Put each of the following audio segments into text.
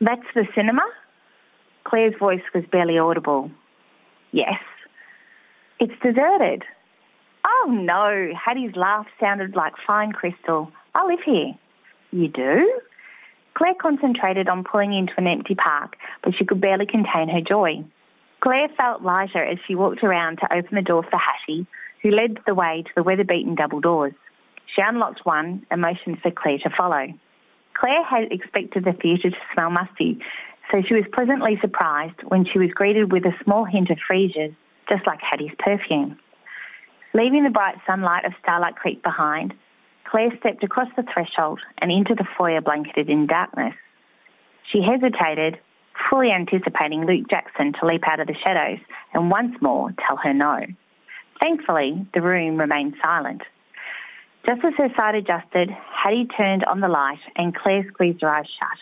That's the cinema? Claire's voice was barely audible. Yes. It's deserted. Oh no, Hattie's laugh sounded like fine crystal. I live here. You do? Claire concentrated on pulling into an empty park, but she could barely contain her joy. Claire felt lighter as she walked around to open the door for Hattie, who led the way to the weather-beaten double doors. She unlocked one and motioned for Claire to follow. Claire had expected the theatre to smell musty, so she was pleasantly surprised when she was greeted with a small hint of freesias, just like Hattie's perfume. Leaving the bright sunlight of Starlight Creek behind, Claire stepped across the threshold and into the foyer blanketed in darkness. She hesitated, fully anticipating Luke Jackson to leap out of the shadows and once more tell her no. Thankfully, the room remained silent. Just as her sight adjusted, Hattie turned on the light and Claire squeezed her eyes shut.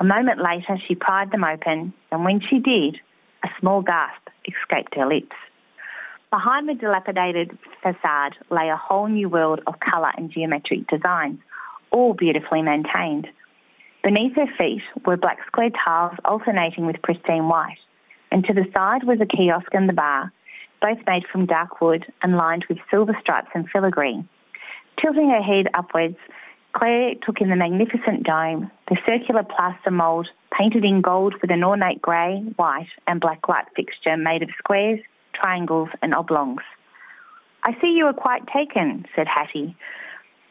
A moment later, she pried them open, and when she did, a small gasp escaped her lips. Behind the dilapidated facade lay a whole new world of colour and geometric designs, all beautifully maintained. Beneath her feet were black square tiles alternating with pristine white, and to the side was a kiosk and the bar, both made from dark wood and lined with silver stripes and filigree. Tilting her head upwards, Claire took in the magnificent dome, the circular plaster mould painted in gold with an ornate grey, white, and black light fixture made of squares, triangles, and oblongs. I see you are quite taken, said Hattie.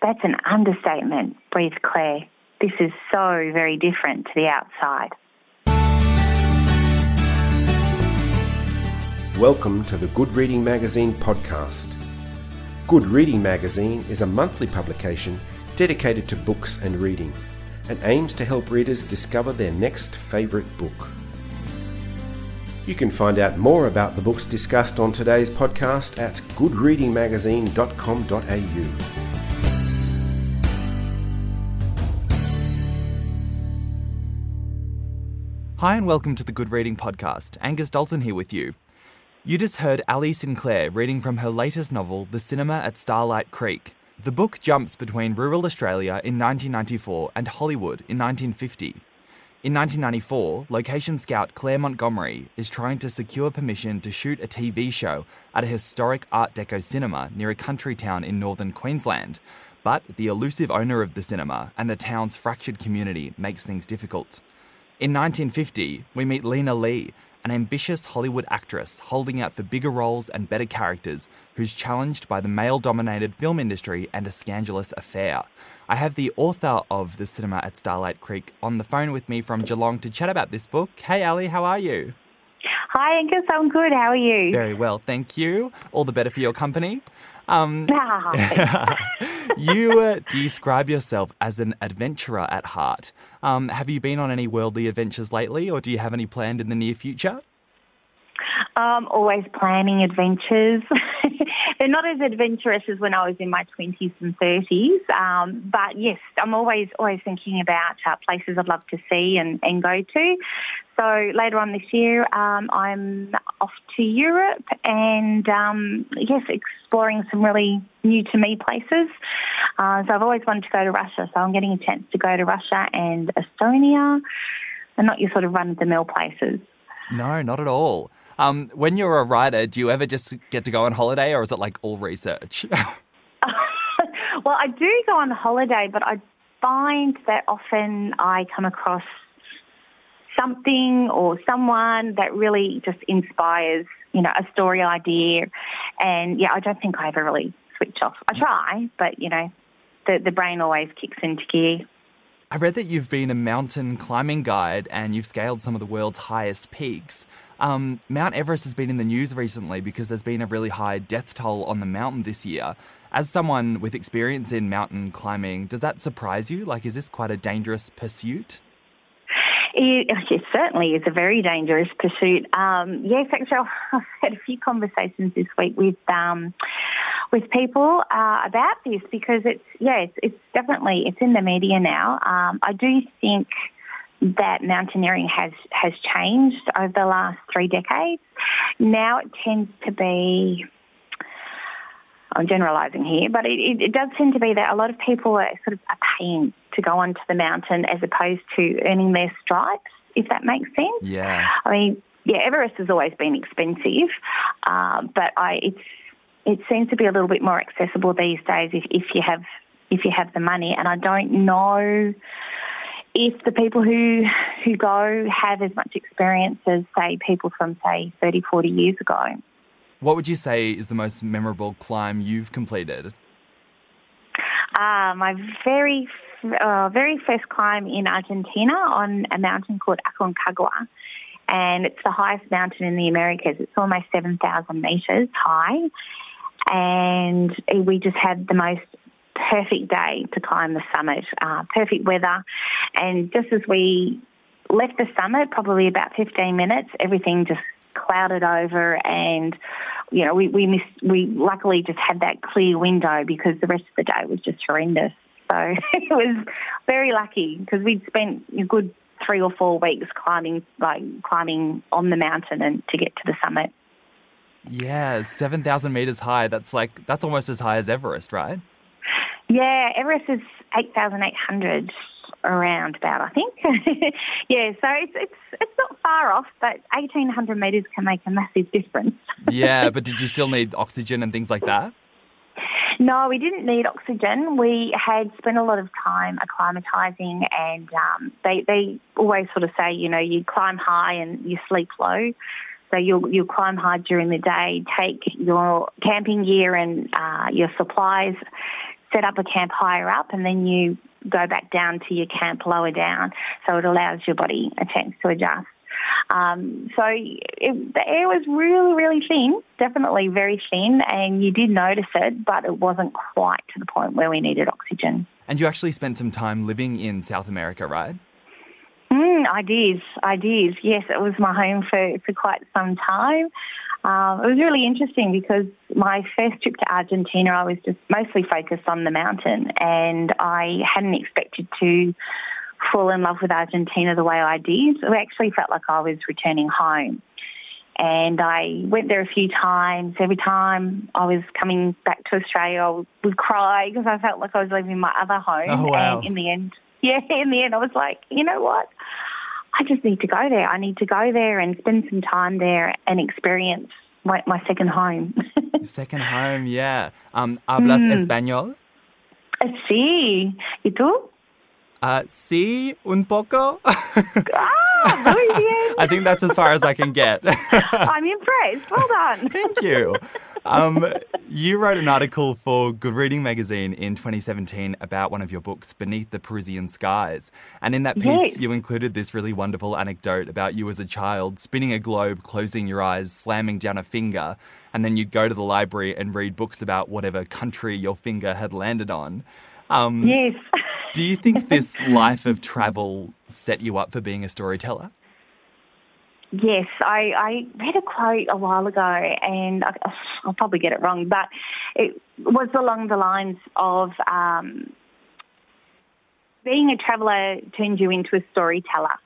That's an understatement, breathed Claire. This is so very different to the outside. Welcome to the Good Reading Magazine podcast. Good Reading Magazine is a monthly publication dedicated to books and reading and aims to help readers discover their next favourite book. You can find out more about the books discussed on today's podcast at goodreadingmagazine.com.au. Hi, and welcome to the Good Reading Podcast. Angus Dalton here with you. You just heard Alli Sinclair reading from her latest novel, The Cinema at Starlight Creek. The book jumps between rural Australia in 1994 and Hollywood in 1950. In 1994, location scout Claire Montgomery is trying to secure permission to shoot a TV show at a historic Art Deco cinema near a country town in northern Queensland. But the elusive owner of the cinema and the town's fractured community makes things difficult. In 1950, we meet Lena Lee, an ambitious Hollywood actress holding out for bigger roles and better characters who's challenged by the male dominated film industry and a scandalous affair. I have the author of The Cinema at Starlight Creek on the phone with me from Geelong to chat about this book. Hey, Alli, how are you? Hi, Angus. I'm good. How are you? Very well, thank you. All the better for your company. Um, you uh, describe yourself as an adventurer at heart. Um, have you been on any worldly adventures lately, or do you have any planned in the near future? Um, always planning adventures. They're not as adventurous as when I was in my 20s and 30s, um, but yes, I'm always always thinking about uh, places I'd love to see and, and go to. So later on this year, um, I'm off to Europe and um, yes, exploring some really new to me places. Uh, so I've always wanted to go to Russia, so I'm getting a chance to go to Russia and Estonia, and not your sort of run of the mill places. No, not at all. Um, when you're a writer, do you ever just get to go on holiday, or is it like all research? well, I do go on holiday, but I find that often I come across something or someone that really just inspires, you know, a story idea. And yeah, I don't think I ever really switch off. I try, but you know, the the brain always kicks into gear. I read that you've been a mountain climbing guide and you've scaled some of the world's highest peaks. Um, Mount Everest has been in the news recently because there's been a really high death toll on the mountain this year. As someone with experience in mountain climbing, does that surprise you? Like, is this quite a dangerous pursuit? It, it, certainly is a very dangerous pursuit. Um, yes, actually, I've had a few conversations this week with um, with people uh, about this because it's yeah, it's, it's, definitely it's in the media now. Um, I do think that mountaineering has has changed over the last three decades. Now it tends to be I'm generalising here, but it, it, it, does seem to be that a lot of people are sort of are paying to go onto the mountain as opposed to earning their stripes, if that makes sense. Yeah. I mean, yeah, Everest has always been expensive, uh, but I it's it seems to be a little bit more accessible these days if, if you have if you have the money. And I don't know if the people who who go have as much experience as say people from say 30, 40 years ago. What would you say is the most memorable climb you've completed? Uh, my very uh, very first climb in Argentina on a mountain called Aconcagua and it's the highest mountain in the Americas. It's almost 7,000 metres high, and we just had the most perfect day to climb the summit, uh, perfect weather, and just as we left the summit, probably about 15 minutes, everything just clouded over and you know we we missed we luckily just had that clear window because the rest of the day was just horrendous so it was very lucky because we'd spent a good three or four weeks climbing, like climbing on the mountain and to get to the summit. Yeah, seven thousand meters high. That's like that's almost as high as Everest, right? Yeah, Everest is eight thousand eight hundred around about, I think. yeah, so it's it's it's not far off, but eighteen hundred meters can make a massive difference. yeah, but did you still need oxygen and things like that? No, we didn't need oxygen. We had spent a lot of time acclimatizing, and um, they they always sort of say, you know, you climb high and you sleep low. So you'll you'll climb high during the day, take your camping gear and uh, your supplies, set up a camp higher up, and then you go back down to your camp lower down. So it allows your body a chance to adjust. Um, so it, the air was really, really thin, definitely very thin, and you did notice it, but it wasn't quite to the point where we needed oxygen. And you actually spent some time living in South America, right? Mm, I did. I did. Yes, it was my home for, for quite some time. Um, it was really interesting because my first trip to Argentina, I was just mostly focused on the mountain, and I hadn't expected to fall in love with Argentina the way I did. It actually felt like I was returning home. And I went there a few times. Every time I was coming back to Australia, I would cry because I felt like I was leaving my other home. Oh, wow. And in the end, yeah, in the end, I was like, you know what? I just need to go there. I need to go there and spend some time there and experience my, my second home. second home, yeah. Um, ¿Hablas mm. español? Sí. ¿Y tú? Uh, sí, un poco. ah, muy bien. I think that's as far as I can get. I'm impressed. Well done. Thank you. Um, you wrote an article for Good Reading magazine in 2017 about one of your books, Beneath the Parisian Skies. And in that piece, yes. you included this really wonderful anecdote about you as a child spinning a globe, closing your eyes, slamming down a finger, and then you'd go to the library and read books about whatever country your finger had landed on. Um, yes. Do you think this life of travel set you up for being a storyteller? Yes, I, I read a quote a while ago, and I, will probably get it wrong, but it was along the lines of um, being a traveller turns you into a storyteller.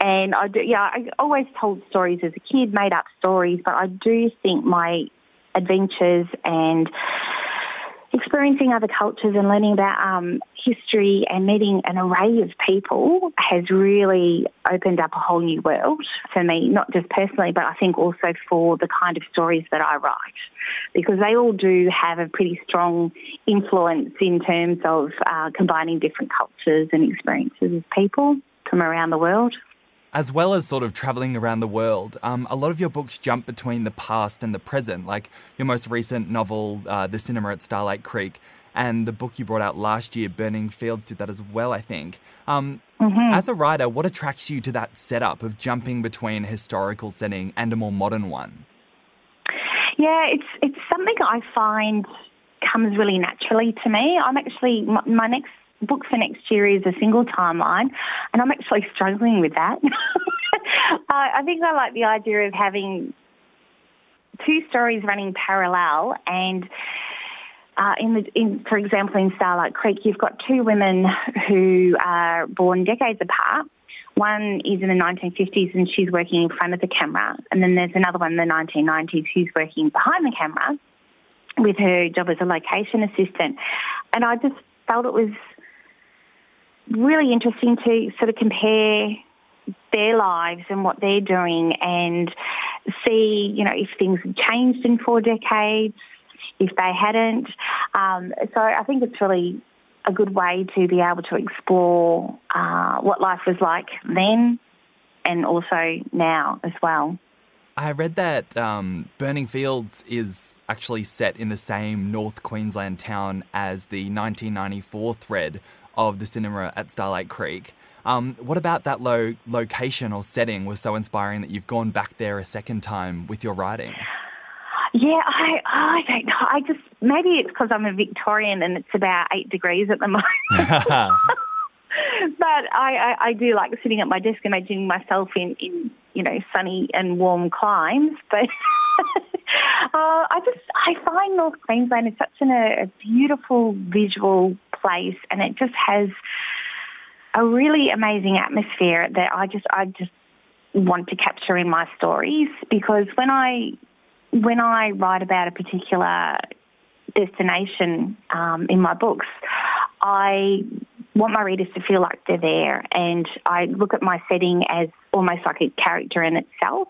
And I do, yeah, I always told stories as a kid, made up stories, but I do think my adventures and experiencing other cultures and learning about um, history and meeting an array of people has really opened up a whole new world for me, not just personally, but I think also for the kind of stories that I write. Because they all do have a pretty strong influence in terms of uh, combining different cultures and experiences of people from around the world as well as sort of traveling around the world, um, a lot of your books jump between the past and the present. Like your most recent novel, uh, The Cinema at Starlight Creek, and the book you brought out last year, Burning Fields, did that as well, I think. Um, mm-hmm. As a writer, what attracts you to that setup of jumping between a historical setting and a more modern one? Yeah, it's it's something I find comes really naturally to me. I'm actually my, my next book for next year is a single timeline, and I'm actually struggling with that. I think I like the idea of having two stories running parallel and. Uh, in the, in, for example, in Starlight Creek, you've got two women who are born decades apart. One is in the 1950s and she's working in front of the camera, and then there's another one in the 1990s who's working behind the camera. with her job as a location assistant. And I just felt it was really interesting to sort of compare their lives and what they're doing and see, you know, if things have changed in four decades, if they hadn't. Um, so I think it's really a good way to be able to explore uh, what life was like then and also now as well. I read that um, Burning Fields is actually set in the same North Queensland town as the 1994 thread of the cinema at Starlight Creek. Um, what about that lo- location or setting was so inspiring that you've gone back there a second time with your writing? Yeah, I I don't know. I just maybe it's because I'm a Victorian and it's about eight degrees at the moment. but I, I, I do like sitting at my desk, imagining myself in, in you know sunny and warm climes. But uh, I just I find North Queensland is such an, a beautiful visual place, and it just has a really amazing atmosphere that I just I just want to capture in my stories because when I when I write about a particular destination um, in my books, I want my readers to feel like they're there, and I look at my setting as almost like a character in itself.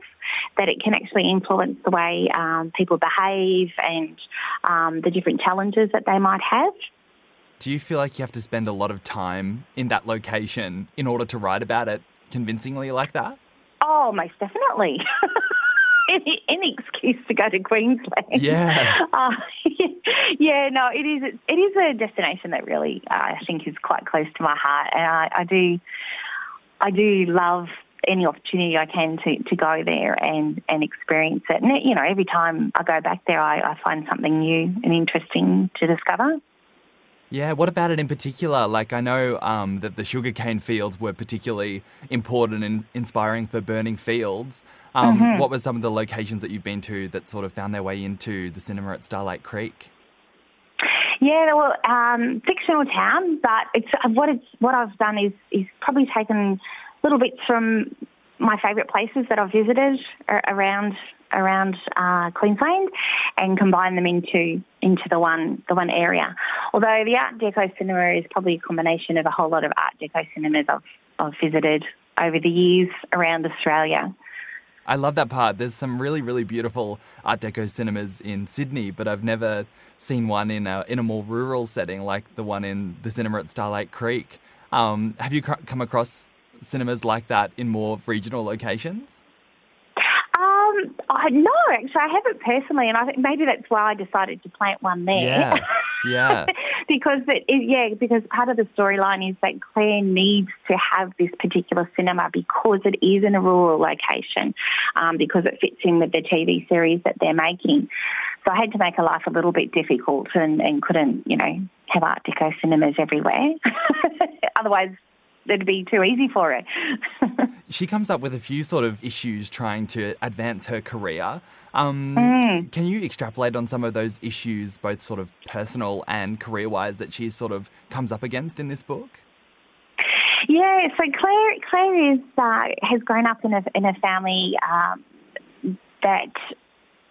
That it can actually influence the way um, people behave and um, the different challenges that they might have. Do you feel like you have to spend a lot of time in that location in order to write about it convincingly like that? Oh, most definitely. any, any excuse to go to Queensland. Yeah. Uh, yeah, no, it is. It is a destination that really uh, I think is quite close to my heart, and I, I do, I do love any opportunity I can to, to go there and, and experience it. And you know, every time I go back there, I, I find something new and interesting to discover. Yeah, what about it in particular? Like, I know um, that the sugarcane fields were particularly important and inspiring for Burning Fields. Um, mm-hmm. What were some of the locations that you've been to that sort of found their way into the cinema at Starlight Creek? Yeah, well, um, fictional town, but it's what it's what I've done is is probably taken little bits from my favourite places that I've visited around around uh, Queensland and combine them into into the one the one area. Although the Art Deco cinema is probably a combination of a whole lot of Art Deco cinemas I've I've visited over the years around Australia. I love that part. There's some really, really beautiful Art Deco cinemas in Sydney, but I've never seen one in a, in a more rural setting like the one in the cinema at Starlight Creek. Um, have you come across cinemas like that in more regional locations? Um, I no, actually, I haven't personally, and I think maybe that's why I decided to plant one there. Yeah, yeah. because it, yeah, because part of the storyline is that Claire needs to have this particular cinema because it is in a rural location, um, because it fits in with the TV series that they're making. So I had to make a life a little bit difficult and, and couldn't, you know, have Art Deco cinemas everywhere. Otherwise, it'd be too easy for her. she comes up with a few sort of issues trying to advance her career. Um, mm. Can you extrapolate on some of those issues, both sort of personal and career wise, that she sort of comes up against in this book? Yeah, so Claire Claire is uh, has grown up in a in a family um, that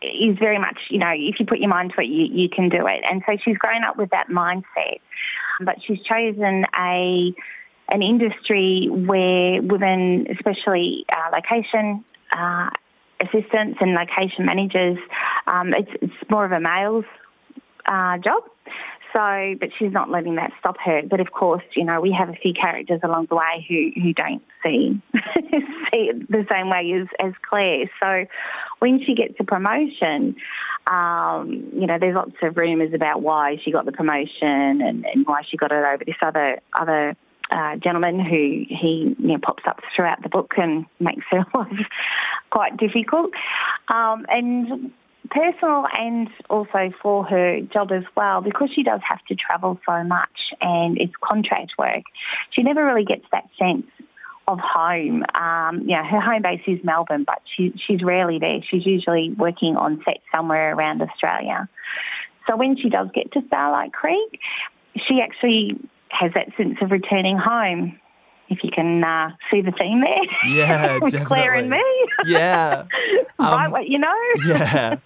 is very much you know if you put your mind to it you, you can do it, and so she's grown up with that mindset. But she's chosen a an industry where women, especially uh, location uh, assistants and location managers, um, it's, it's, more of a male's uh, job. So, but she's not letting that stop her. But of course, you know, we have a few characters along the way who, who don't see see it the same way as, as Claire. So, when she gets a promotion, um, you know, there's lots of rumours about why she got the promotion and, and why she got it over this other other uh, gentleman who he you know, pops up throughout the book and makes her life quite difficult. Um, and personal and also for her job as well, because she does have to travel so much and it's contract work, she never really gets that sense of home. Um, her home base is Melbourne, but she, she's rarely there. She's usually working on set somewhere around Australia. So when she does get to Starlight Creek, she actually has that sense of returning home. If you can uh, see the theme there, yeah, with definitely. Claire and me, yeah, right, um, what you know, yeah.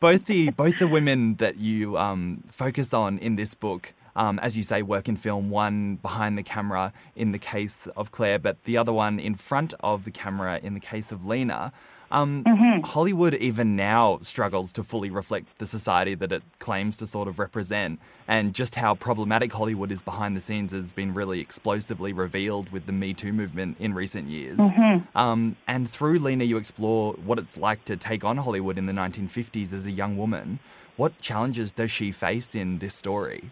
both the both the women that you um, focus on in this book um, as you say, work in film, one behind the camera in the case of Claire, but the other one in front of the camera in the case of Lena. Um, mm-hmm. Hollywood, even now, struggles to fully reflect the society that it claims to sort of represent. And just how problematic Hollywood is behind the scenes has been really explosively revealed with the Me Too movement in recent years. Mm-hmm. Um, and through Lena, you explore what it's like to take on Hollywood in the 1950s as a young woman. What challenges does she face in this story?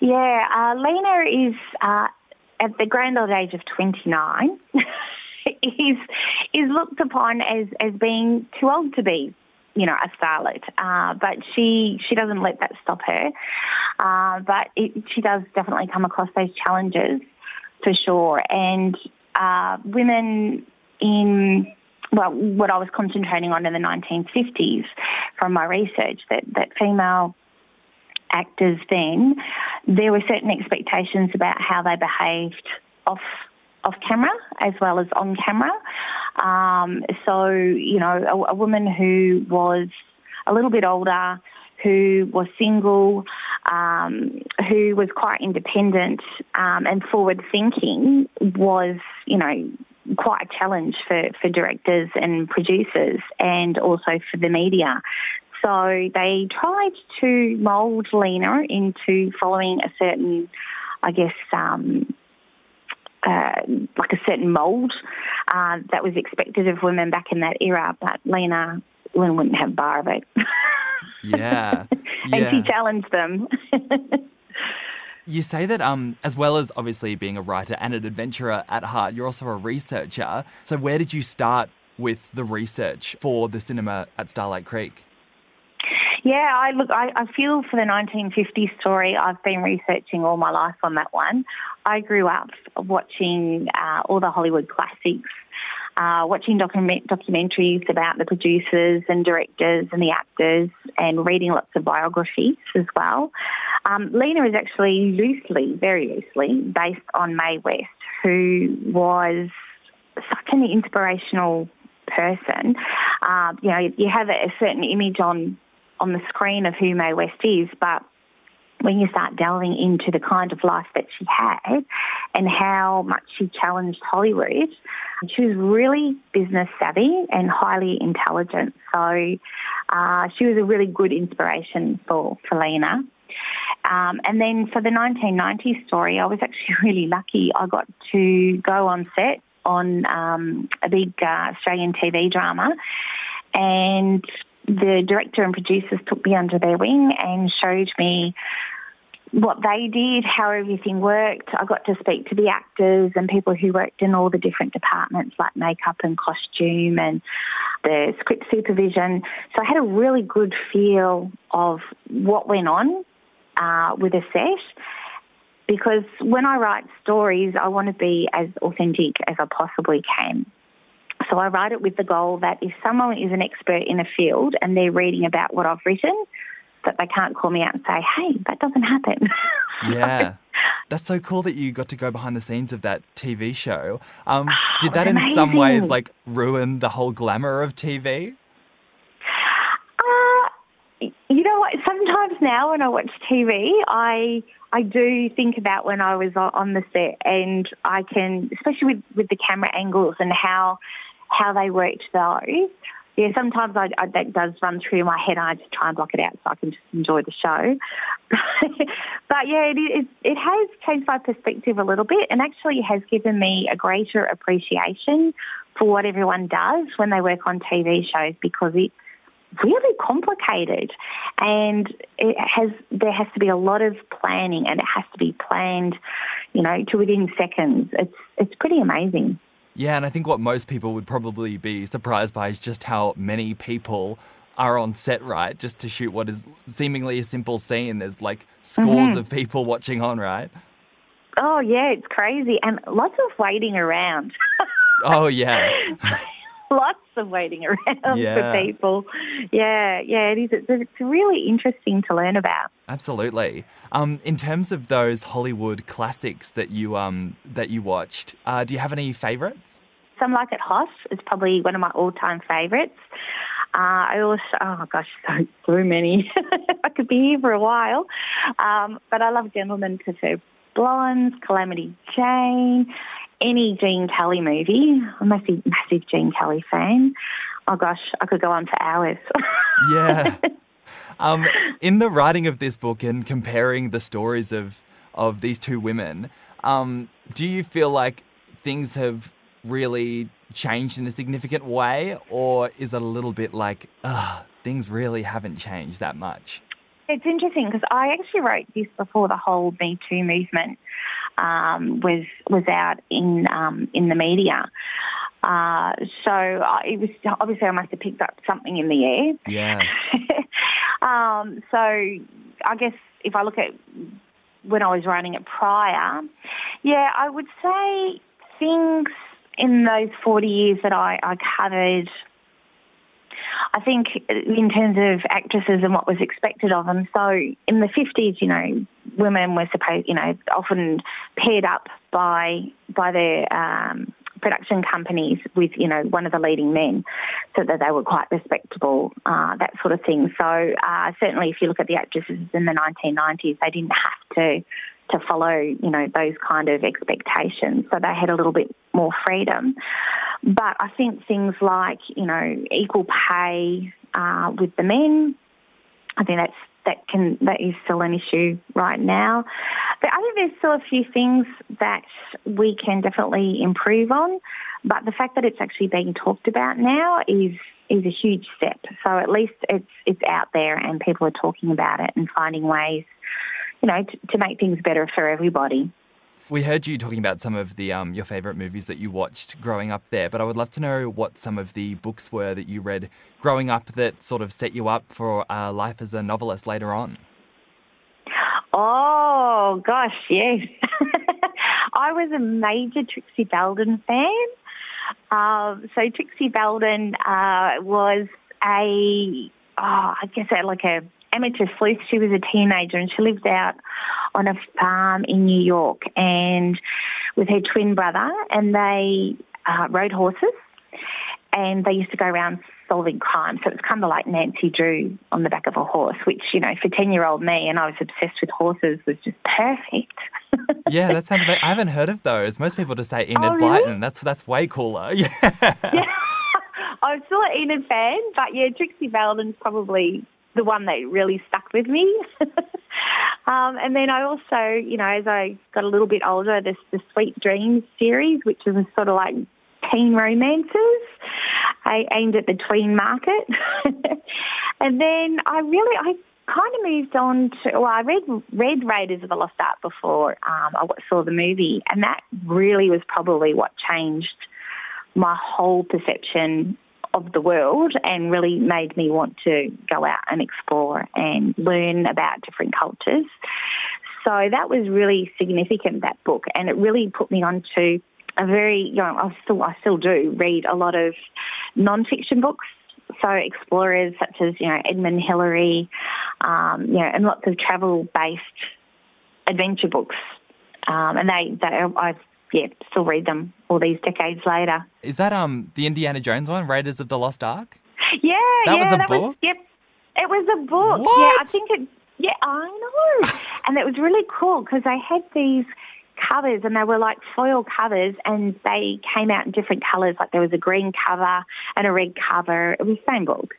Yeah, uh, Lena is uh, at the grand old age of 29. is is looked upon as as being too old to be, you know, a starlet. Uh, but she she doesn't let that stop her. Uh, but it, she does definitely come across those challenges for sure. And uh, women in well, what I was concentrating on in the 1950s from my research that that female actors then, there were certain expectations about how they behaved off off camera as well as on camera. Um, so, you know, a, a, woman who was a little bit older, who was single, um, who was quite independent um, and forward thinking was, you know, quite a challenge for, for directors and producers and also for the media. So they tried to mould Lena into following a certain, I guess, um, uh, like a certain mould uh, that was expected of women back in that era, but Lena, Lena wouldn't have bar of it. Yeah. and yeah. she challenged them. You say that, um, as well as obviously being a writer and an adventurer at heart, you're also a researcher. So, where did you start with the research for the cinema at Starlight Creek? Yeah, I look. I, I feel for the 1950s story. I've been researching all my life on that one. I grew up watching uh, all the Hollywood classics, uh, watching document, documentaries about the producers and directors and the actors, and reading lots of biographies as well. Um, Lena is actually loosely, very loosely, based on Mae West, who was such an inspirational person. Uh, you know, you have a certain image on on the screen of who Mae West is, but when you start delving into the kind of life that she had and how much she challenged Hollywood, she was really business savvy and highly intelligent. So uh, she was a really good inspiration for, for Lena. Um, and then for the 1990s story, I was actually really lucky. I got to go on set on um, a big uh, Australian TV drama and the director and producers took me under their wing and showed me what they did, how everything worked. I got to speak to the actors and people who worked in all the different departments like makeup and costume and the script supervision. So I had a really good feel of what went on uh, with a set because when I write stories, I want to be as authentic as I possibly can. So I write it with the goal that if someone is an expert in a field and they're reading about what I've written, that they can't call me out and say, hey, that doesn't happen. Yeah. That's so cool that you got to go behind the scenes of that TV show. Um, oh, did that in some ways like ruin the whole glamour of TV? Uh, you know what? Sometimes now when I watch TV, I I do think about when I was on the set, and I can, especially with with the camera angles and how how they worked those. Yeah, sometimes I, I, that does run through my head. and I just try and block it out so I can just enjoy the show. but yeah, it, it, it has changed my perspective a little bit, and actually has given me a greater appreciation for what everyone does when they work on TV shows because it's really complicated, and it has there has to be a lot of planning, and it has to be planned, you know, to within seconds. It's it's pretty amazing. Yeah, and I think what most people would probably be surprised by is just how many people are on set, right? Just to shoot what is seemingly a simple scene. There's like scores mm-hmm. of people watching on, right? Oh, yeah, it's crazy. And lots of waiting around. oh, yeah. lots of waiting around yeah. for people. Yeah, yeah, it is. It's, it's really interesting to learn about. Absolutely. Um, in terms of those Hollywood classics that you um that you watched, uh, do you have any favourites? Some Like It Hot is probably one of my all-time favourites. Uh, I also, oh gosh, so, so many. I could be here for a while. Um, but I love Gentlemen Prefer Blondes, Calamity Jane, any Gene Kelly movie. I'm a massive, massive Gene Kelly fan. Oh gosh, I could go on for hours. yeah. Um, in the writing of this book and comparing the stories of of these two women, um, do you feel like things have really changed in a significant way, or is it a little bit like, ugh, things really haven't changed that much? It's interesting because I actually wrote this before the whole Me Too movement um, was was out in um, in the media. Uh, so uh, it was obviously I must have picked up something in the air. Yeah. um, so I guess if I look at when I was writing it prior, yeah, I would say things in those 40 years that I, I covered, I think in terms of actresses and what was expected of them. So in the 50s, you know, women were supposed, you know, often paired up by by their um, production companies with, you know, one of the leading men, so that they were quite respectable, uh, that sort of thing. So uh, certainly, if you look at the actresses in the 1990s, they didn't have to to follow, you know, those kind of expectations. So they had a little bit more freedom. But I think things like, you know, equal pay uh, with the men, I think that's that can that is still an issue right now. But I think there's still a few things that we can definitely improve on. But the fact that it's actually being talked about now is is a huge step. So at least it's it's out there and people are talking about it and finding ways you know, to, to make things better for everybody. We heard you talking about some of the um, your favourite movies that you watched growing up there, but I would love to know what some of the books were that you read growing up that sort of set you up for uh, life as a novelist later on. Oh gosh, yes. I was a major Trixie Belden fan. Um, so Trixie Belden uh, was a, oh, I guess like a amateur sleuth. She was a teenager and she lived out on a farm in New York and with her twin brother, and they uh, rode horses and they used to go around solving crime. So it's kind of like Nancy Drew on the back of a horse, which, you know, for 10 year old me, and I was obsessed with horses, was just perfect. yeah, that sounds. I haven't heard of those. Most people just say Enid oh, really? Blyton. That's that's way cooler. Yeah. yeah. I'm still an Enid fan, but yeah, Trixie Belden's probably the one that really stuck with me. um, and then I also, you know, as I got a little bit older, this the Sweet Dreams series, which is sort of like teen romances. I aimed at the tween market. and then I really, I kind of moved on to, well, I read, read Raiders of the Lost Ark before um, I saw the movie, and that really was probably what changed my whole perception of the world and really made me want to go out and explore and learn about different cultures. So that was really significant, that book, and it really put me onto a very, you know, I still, I still do read a lot of non-fiction books. So explorers such as, you know, Edmund Hillary, um, you know, and lots of travel-based adventure books. Um, and they, they, I've yeah, still read them all these decades later. Is that um the Indiana Jones one, Raiders of the Lost Ark? Yeah, that yeah, was a that book. Was, yep, it was a book. What? Yeah, I think it. Yeah, I know, and it was really cool because they had these covers and they were like foil covers and they came out in different colours. Like there was a green cover and a red cover. It was the same book.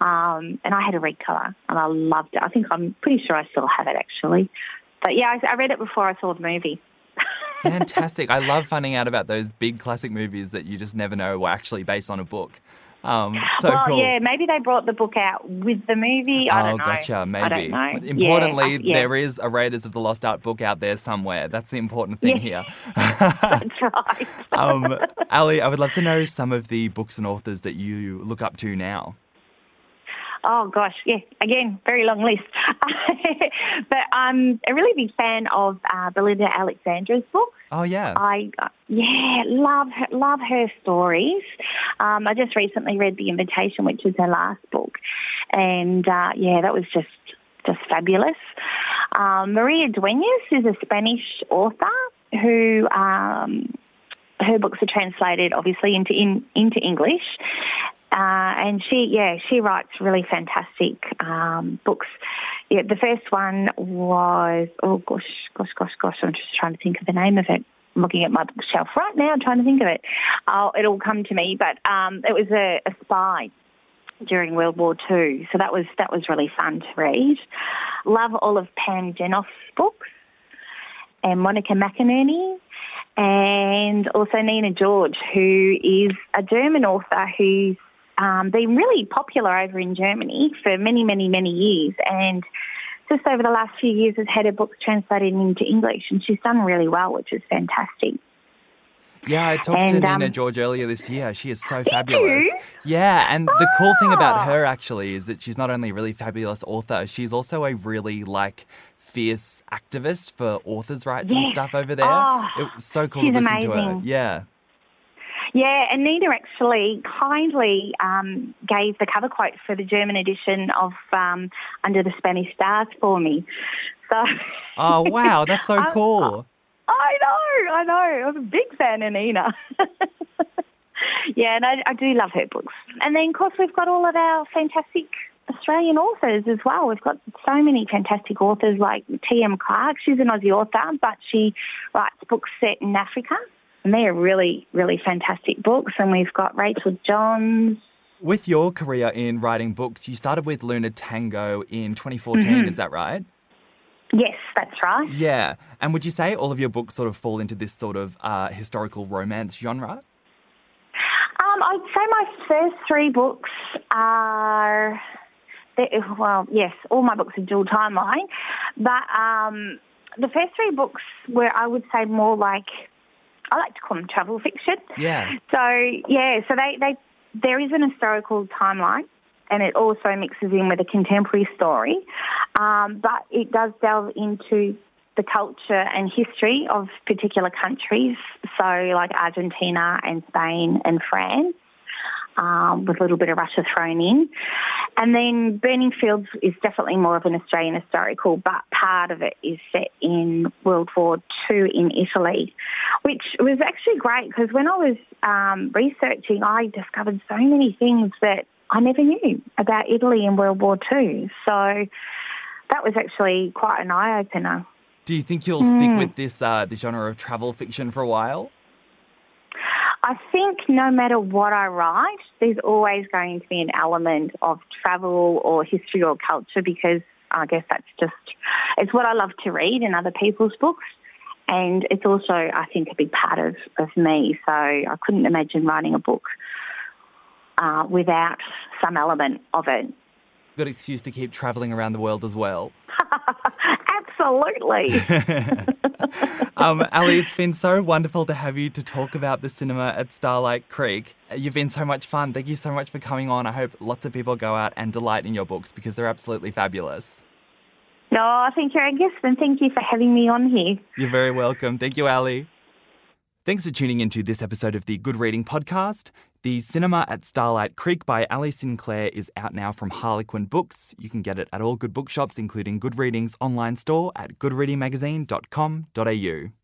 Um, and I had a red cover and I loved it. I think I'm pretty sure I still have it actually. But yeah, I, I read it before I saw the movie. Fantastic. I love finding out about those big classic movies that you just never know were actually based on a book. Um, so well, cool. yeah, maybe they brought the book out with the movie. I oh, don't know. gotcha. Maybe. I don't know. Importantly, yeah, yeah. there is a Raiders of the Lost Ark book out there somewhere. That's the important thing yeah. here. That's right. um, Alli, I would love to know some of the books and authors that you look up to now. Oh gosh, yeah. Again, very long list. but I'm a really big fan of uh, Belinda Alexandra's book. Oh yeah. I yeah love her, love her stories. Um, I just recently read The Invitation, which is her last book, and uh, yeah, that was just just fabulous. Um, Maria Dueñas is a Spanish author who um, her books are translated obviously into in, into English, Uh, and she, yeah, she writes really fantastic um, books. Yeah, the first one was, oh gosh, gosh, gosh, gosh, I'm just trying to think of the name of it. I'm looking at my bookshelf right now, trying to think of it. Oh, it'll come to me, but um, it was a, a spy during World War II, so that was that was really fun to read. Love all of Pam Jenoff's books and Monica McInerney and also Nina George, who is a German author who's um, been really popular over in Germany for many, many, many years. And just over the last few years has had her books translated into English, and she's done really well, which is fantastic. Yeah, I talked and, to Nina um, George earlier this year. She is so fabulous. You? Yeah, and the cool thing about ah. her actually is that she's not only a really fabulous author, she's also a really like fierce activist for authors' rights yes. and stuff over there. Oh, it was so cool to listen amazing. to her. Yeah. Yeah, and Nina actually kindly um, gave the cover quote for the German edition of um, Under the Spanish Stars for me. So. Oh wow, that's so cool. I know, I know. I'm a big fan of Nina. yeah, and I, I do love her books. And then, of course, we've got all of our fantastic Australian authors as well. We've got so many fantastic authors like T.M. Clark. She's an Aussie author, but she writes books set in Africa. And they are really, really fantastic books. And we've got Rachel Johns. With your career in writing books, you started with Lunar Tango in 2014, mm-hmm. is that right? Yes, that's right. Yeah. And would you say all of your books sort of fall into this sort of uh, historical romance genre? Um, I'd say my first three books are well, yes, all my books are dual timeline, but um, the first three books were, I would say, more like I like to call them travel fiction. Yeah. So yeah, so they they there is an historical timeline, and it also mixes in with a contemporary story, um, but it does delve into the culture and history of particular countries, so like Argentina and Spain and France um, with a little bit of Russia thrown in. And then Burning Fields is definitely more of an Australian historical, but part of it is set in World War II in Italy, which was actually great because when I was um, researching, I discovered so many things that I never knew about Italy in World War II. So that was actually quite an eye opener. Do you think you'll mm. stick with this uh, the genre of travel fiction for a while? I think no matter what I write, there's always going to be an element of travel or history or culture because I guess that's just, it's what I love to read in other people's books. And it's also, I think, a big part of, of me. So I couldn't imagine writing a book uh, without some element of it. Good excuse to keep travelling around the world as well. Absolutely. um, Alli, it's been so wonderful to have you to talk about the cinema at Starlight Creek. You've been so much fun. Thank you so much for coming on. I hope lots of people go out and delight in your books because they're absolutely fabulous. No, thank you, Angus, and thank you for having me on here. You're very welcome. Thank you, Alli. Thanks for tuning into this episode of the Good Reading Podcast. The Cinema at Starlight Creek by Alli Sinclair is out now from Harlequin Books. You can get it at all good bookshops, including Good Reading's online store at goodreadingmagazine.com.au.